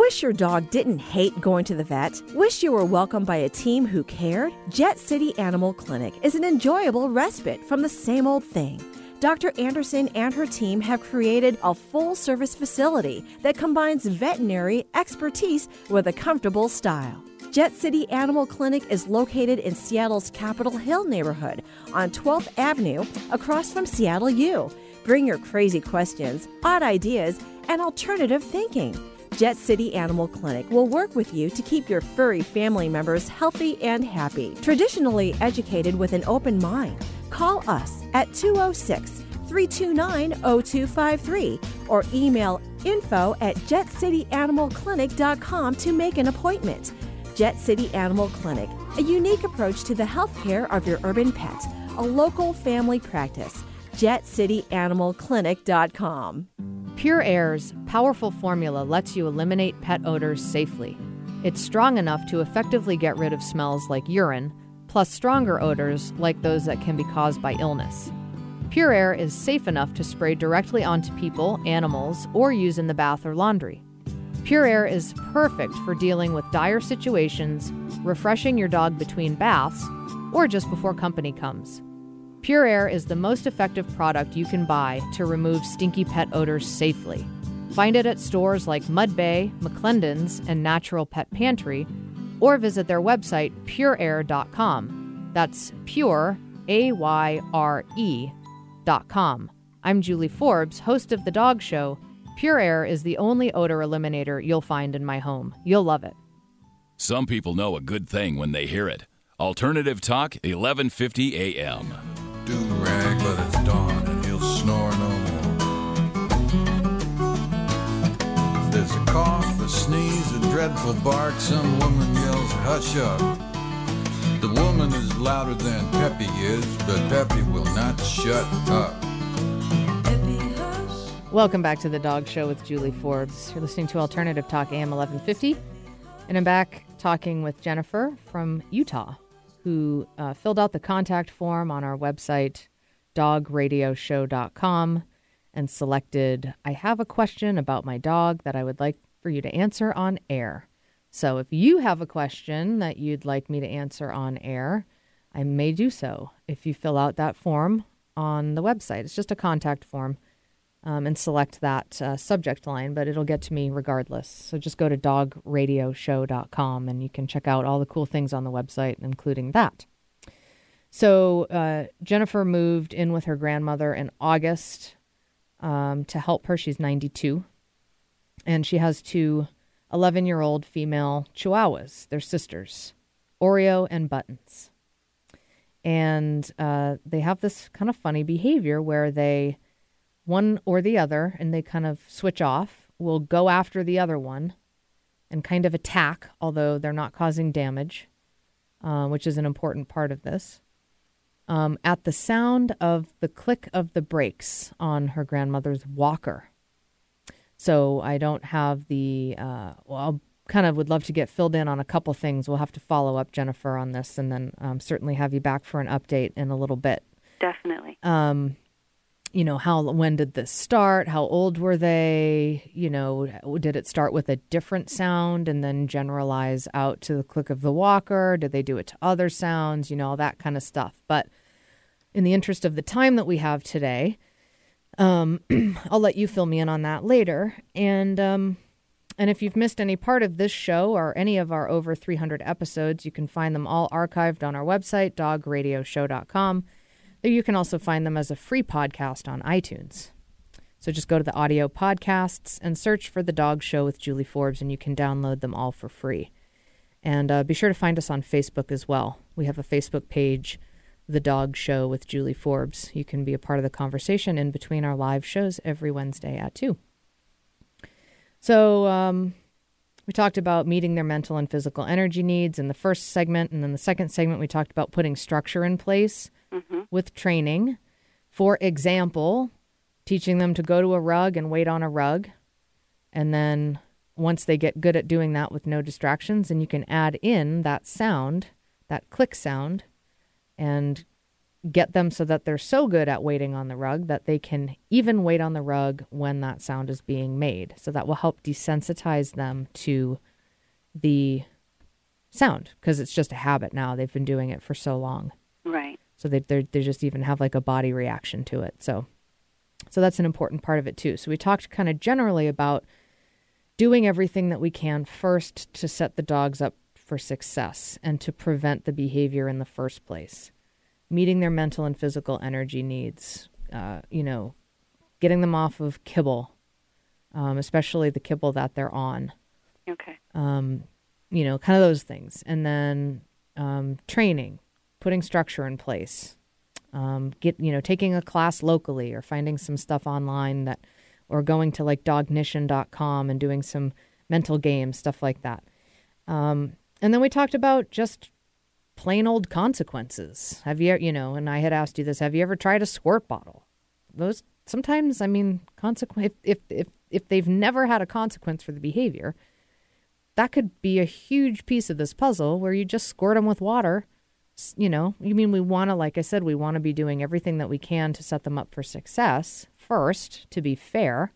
G: Wish your dog didn't hate going to the vet? Wish you were welcomed by a team who cared? Jet City Animal Clinic is an enjoyable respite from the same old thing. Dr. Anderson and her team have created a full service facility that combines veterinary expertise with a comfortable style. Jet City Animal Clinic is located in Seattle's Capitol Hill neighborhood on 12th Avenue across from Seattle U. Bring your crazy questions, odd ideas, and alternative thinking. Jet City Animal Clinic will work with you to keep your furry family members healthy and happy. Traditionally educated with an open mind, call us at 206 329 0253 or email info at jetcityanimalclinic.com to make an appointment. Jet City Animal Clinic, a unique approach to the health care of your urban pet, a local family practice. JetCityAnimalClinic.com.
A: PureAyre's powerful formula lets you eliminate pet odors safely. It's strong enough to effectively get rid of smells like urine, plus stronger odors like those that can be caused by illness. PureAyre is safe enough to spray directly onto people, animals, or use in the bath or laundry. PureAyre is perfect for dealing with dire situations, refreshing your dog between baths, or just before company comes. PureAyre is the most effective product you can buy to remove stinky pet odors safely. Find it at stores like Mud Bay, McLendon's, and Natural Pet Pantry, or visit their website, pureayre.com. That's pure, A Y R E, dot com. I'm Julie Forbes, host of The Dog Show. PureAyre is the only odor eliminator you'll find in my home. You'll love it.
E: Some people know a good thing when they hear it. Alternative Talk, 1150 a.m.
H: do rag, but it's dawn and he'll snore no more. There's a cough, a sneeze, a dreadful bark. Some woman yells, hush up. The woman is louder than Peppy is, but Peppy will not shut up.
A: Welcome back to the Dog Show with Julie Forbes. You're listening to Alternative Talk AM 1150. And I'm back talking with Jennifer from Utah, who uh, filled out the contact form on our website, dogradioshow.com, and selected, I have a question about my dog that I would like for you to answer on air. So if you have a question that you'd like me to answer on air, I may do so if you fill out that form on the website. It's just a contact form um, and select that uh, subject line, but it'll get to me regardless. So just go to dogradioshow.com and you can check out all the cool things on the website, including that. So uh, Jennifer moved in with her grandmother in August um, to help her. She's 92. And she has two 11 year old female chihuahuas. They're sisters, Oreo and Buttons. And uh, they have this kind of funny behavior where they one or the other, and they kind of switch off, will go after the other one and kind of attack, although they're not causing damage, uh, which is an important part of this. Um, at the sound of the click of the brakes on her grandmother's walker. So I don't have the, uh, well, I kind of would love to get filled in on a couple things. We'll have to follow up, Jennifer, on this and then um, certainly have you back for an update in a little bit
C: Definitely.
A: um, you know, how when did this start? How old were they? You know, did it start with a different sound and then generalize out to the click of the walker? Did they do it to other sounds? You know, all that kind of stuff. But in the interest of the time that we have today, um, I'll let you fill me in on that later. And um, and if you've missed any part of this show or any of our over 300 episodes, you can find them all archived on our website, dogradioshow.com. You can also find them as a free podcast on iTunes. So just go to the audio podcasts and search for The Dog Show with Julie Forbes, and you can download them all for free. And uh, be sure to find us on Facebook as well. We have a Facebook page, The Dog Show with Julie Forbes. You can be a part of the conversation in between our live shows every Wednesday at 2. So, um, we talked about meeting their mental and physical energy needs in the first segment. And then the second segment, we talked about putting structure in place Mm-hmm. with training. For example, teaching them to go to a rug and wait on a rug. And then once they get good at doing that with no distractions, and you can add in that sound, that click sound, and get them so that they're so good at waiting on the rug that they can even wait on the rug when that sound is being made. So that will help desensitize them to the sound because it's just a habit now. They've been doing it for so long.
C: Right.
A: So they they they just even have like a body reaction to it. So so that's an important part of it too. So we talked kind of generally about doing everything that we can first to set the dogs up for success and to prevent the behavior in the first place. Meeting their mental and physical energy needs, uh, you know, getting them off of kibble, um, especially the kibble that they're on
C: Okay.
A: um, you know, kind of those things. And then um, training, putting structure in place, um, get you know, taking a class locally or finding some stuff online that, or going to like dognition.com and doing some mental games, stuff like that. Um, and then we talked about just plain old consequences. Have you, you know, and I had asked you this: Have you ever tried a squirt bottle? Those sometimes, I mean, consequence. If if if if they've never had a consequence for the behavior, that could be a huge piece of this puzzle where you just squirt them with water. You know, you mean we want to, like I said, we want to be doing everything that we can to set them up for success first, to be fair,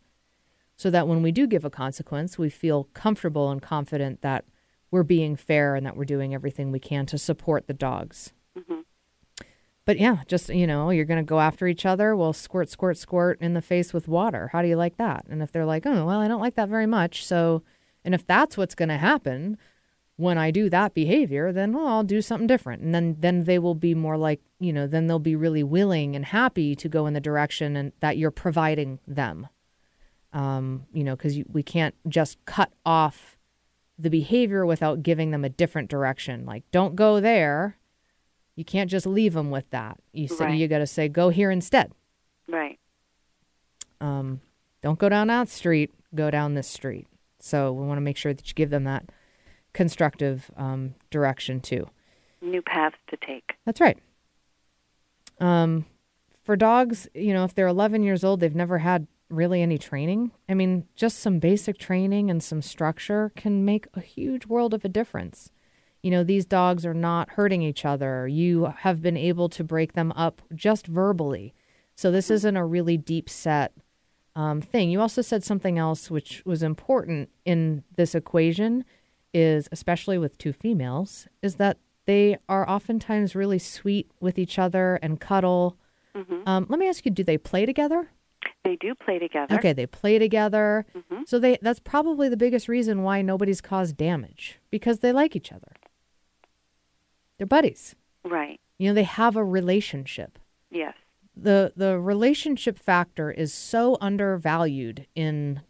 A: so that when we do give a consequence, we feel comfortable and confident that we're being fair and that we're doing everything we can to support the dogs. Mm-hmm. But yeah, just, you know, you're going to go after each other. Well, squirt, squirt, squirt in the face with water. How do you like that? And if they're like, oh, well, I don't like that very much. So, and if that's what's going to happen when I do that behavior, then well, I'll do something different. And then, then they will be more like, you know, then they'll be really willing and happy to go in the direction and that you're providing them. Um, you know, because we can't just cut off the behavior without giving them a different direction. Like, don't go there. You can't just leave them with that. You say,
C: Right.
A: you got to say, go here instead.
C: Right.
A: Um, don't go down that street. Go down this street. So we want to make sure that you give them that constructive um, direction too.
C: New paths to take.
A: That's right. Um, for dogs, you know, if they're 11 years old, they've never had really any training. I mean, just some basic training and some structure can make a huge world of a difference. You know, these dogs are not hurting each other. You have been able to break them up just verbally. So this isn't a really deep set um, thing. You also said something else which was important in this equation is especially with two females is that they are oftentimes really sweet with each other and cuddle. Um, let me ask you: Do they play together?
C: They do play together.
A: Okay, they play together. So they that's probably the biggest reason why nobody's caused damage because they like each other. They're buddies.
C: Right.
A: You know, they have a relationship.
C: Yes.
A: The the relationship factor is so undervalued in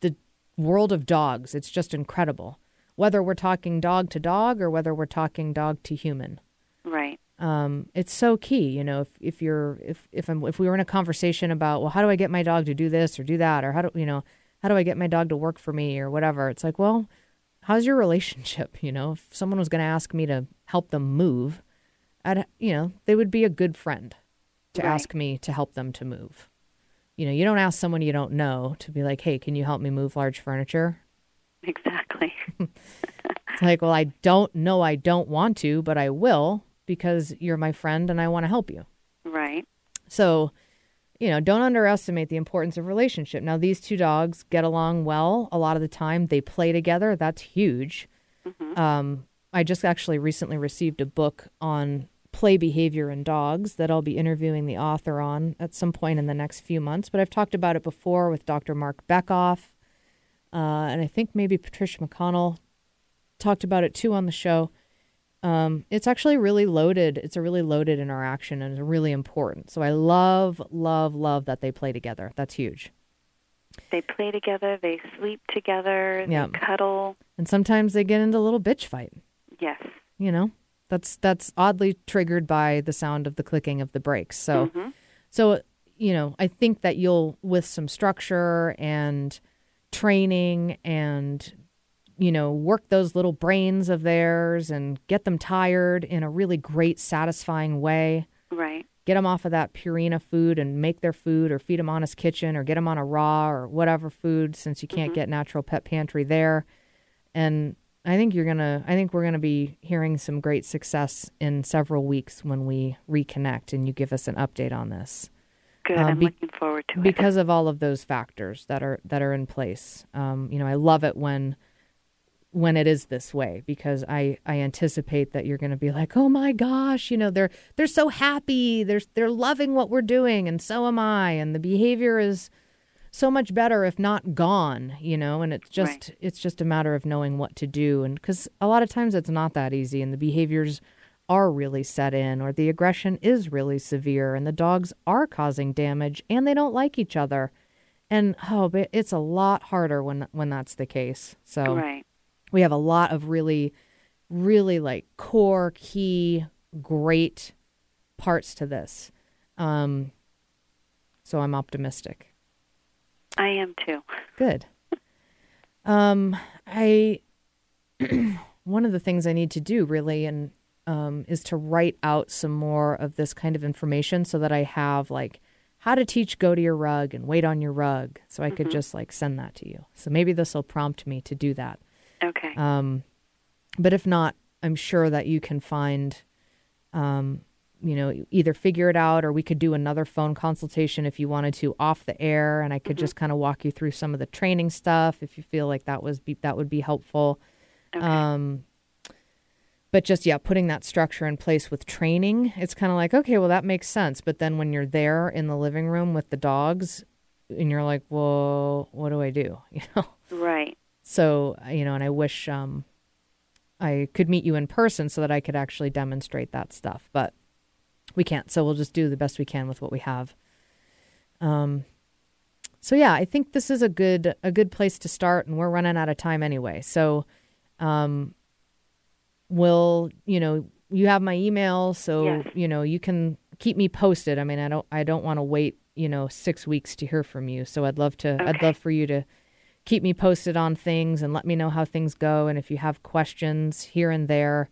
A: the world of dogs. It's just incredible. Whether we're talking dog to dog or whether we're talking dog to human.
C: Right.
A: um, it's so key. You know, if if you're if if I'm, if we were in a conversation about well, how do I get my dog to do this or do that, or how do you know how do I get my dog to work for me or whatever? It's like, well, how's your relationship? You know, if someone was going to ask me to help them move, I'd you know they would be a good friend to
C: Right.
A: ask me to help them to move. You know, you don't ask someone you don't know to be like, hey, can you help me move large furniture?
C: Exactly.
A: It's like, well, I don't know, I don't want to, but I will because you're my friend and I want to help you.
C: right.
A: So, you know, don't underestimate the importance of relationship. Now, these two dogs get along well a lot of the time. They play together. That's huge. Um, I just actually recently received a book on play behavior in dogs that I'll be interviewing the author on at some point in the next few months. But I've talked about it before with Dr. Marc Bekoff, uh, and I think maybe Patricia McConnell talked about it too on the show. Um, it's actually really loaded. It's a really loaded interaction and it's really important. So I love, love, love that they play together. That's huge.
C: They play together. They sleep together.
A: Yeah.
C: They cuddle.
A: And sometimes they get into a little bitch fight.
C: Yes.
A: You know, That's that's oddly triggered by the sound of the clicking of the brakes. So, so you know, I think that you'll with some structure and training and you know work those little brains of theirs and get them tired in a really great, satisfying way.
C: Right.
A: Get them off of that Purina food and make their food, or feed them Honest Kitchen, or get them on a raw or whatever food, since you can't mm-hmm. get Natural Pet Pantry there. And I think you're gonna. I think we're gonna be hearing some great success in several weeks when we reconnect and you give us an update on this
C: Good.
A: Um,
C: I'm
A: be-
C: looking forward to it.
A: because of all of those factors that are that are in place. Um, you know, I love it when when it is this way because I I anticipate that you're going to be like, "Oh my gosh, you know, they're they're so happy. They're they're loving what we're doing and so am I and the behavior is so much better if not gone, you know, and it's just
C: Right.
A: it's just a matter of knowing what to do and cuz a lot of times it's not that easy and the behaviors are really set in or the aggression is really severe and the dogs are causing damage and they don't like each other. And oh, but it's a lot harder when when that's the case. So
C: Right.
A: we have a lot of really really like core key great parts to this. Um so I'm optimistic.
C: I am too.
A: Good. Um, I one of the things I need to do really and um, is to write out some more of this kind of information so that I have like how to teach go to your rug and wait on your rug, so I could just like send that to you. So maybe this will prompt me to do that.
C: Okay.
A: Um, but if not, I'm sure that you can find, um, you know, either figure it out or we could do another phone consultation if you wanted to off the air, and I could just kind of walk you through some of the training stuff if you feel like that was be, that would be helpful.
C: okay.
A: Um, but just yeah, putting that structure in place with training, it's kind of like okay, well that makes sense. But then when you're there in the living room with the dogs, and you're like, well, what do I do? You know.
C: right.
A: So, you know, and I wish um, I could meet you in person so that I could actually demonstrate that stuff, but we can't. So we'll just do the best we can with what we have. Um, so yeah, I think this is a good a good place to start, and we're running out of time anyway. So, um, we'll you know you have my email, so
C: Yes.
A: you know you can keep me posted. I mean, I don't I don't want to wait you know six weeks to hear from you. So I'd love to I'd love for you to keep me posted on things and let me know how things go. And if you have questions here and there,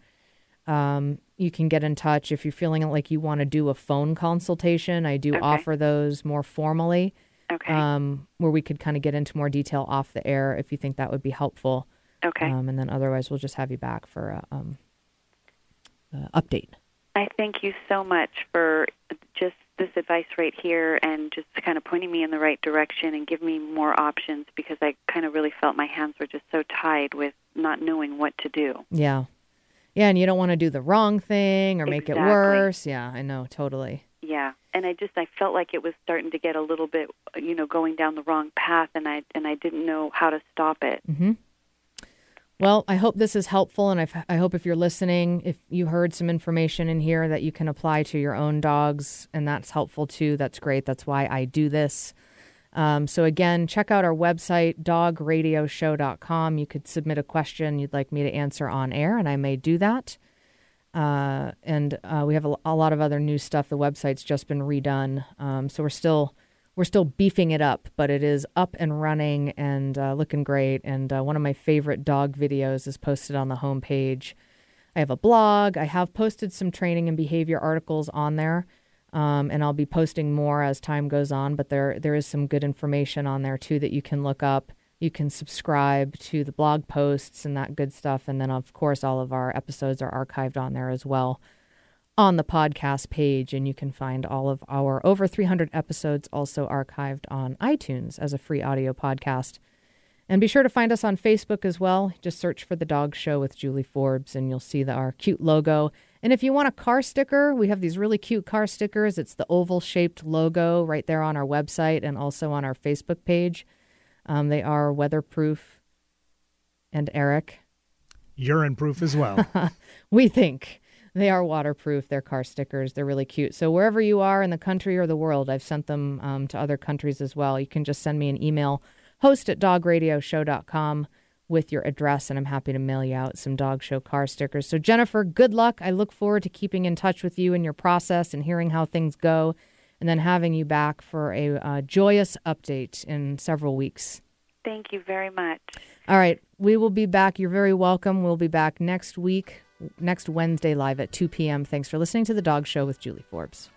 A: um, you can get in touch. If you're feeling like you want to do a phone consultation, I do
C: Okay.
A: offer those more formally,
C: Okay.
A: um, where we could kind of get into more detail off the air if you think that would be helpful.
C: Okay.
A: Um, and then otherwise, we'll just have you back for a um, uh, update.
C: I thank you so much for just this advice right here and just kind of pointing me in the right direction and giving me more options because I kind of really felt my hands were just so tied with not knowing what to do.
A: Yeah. Yeah, and you don't want to do the wrong thing or make it worse. Yeah, I know, totally.
C: Yeah, and I just I felt like it was starting to get a little bit, you know, going down the wrong path, and I and I didn't know how to stop it.
A: Mm-hmm. Well, I hope this is helpful, and I've, I hope if you're listening, if you heard some information in here that you can apply to your own dogs, and that's helpful too. That's great. That's why I do this. Um, so again, check out our website, dogradioshow.com. You could submit a question you'd like me to answer on air, and I may do that. Uh, and uh, we have a, a lot of other new stuff. The website's just been redone, um, so we're still we're still beefing it up, but it is up and running and uh, looking great. And uh, one of my favorite dog videos is posted on the homepage. I have a blog. I have posted some training and behavior articles on there, um, and I'll be posting more as time goes on. But there there is some good information on there too that you can look up. You can subscribe to the blog posts and that good stuff. And then, of course, all of our episodes are archived on there as well on the podcast page. And you can find all of our over 300 episodes also archived on iTunes as a free audio podcast. And be sure to find us on Facebook as well. Just search for The Dog Show with Julie Forbes, and you'll see the, our cute logo. And if you want a car sticker, we have these really cute car stickers. It's the oval shaped logo right there on our website and also on our Facebook page. Um, they are weatherproof. And Eric,
B: Urine proof as well.
A: we think they are waterproof. They're car stickers. They're really cute. So wherever you are in the country or the world, I've sent them um, to other countries as well. You can just send me an email, host at dogradioshow.com with your address, and I'm happy to mail you out some dog show car stickers. So, Jennifer, good luck. I look forward to keeping in touch with you and your process and hearing how things go, and then having you back for a uh, joyous update in several weeks.
C: Thank you very much.
A: All right, we will be back. You're very welcome. We'll be back next week, next Wednesday, live at 2 p.m. Thanks for listening to The Dog Show with Julie Forbes.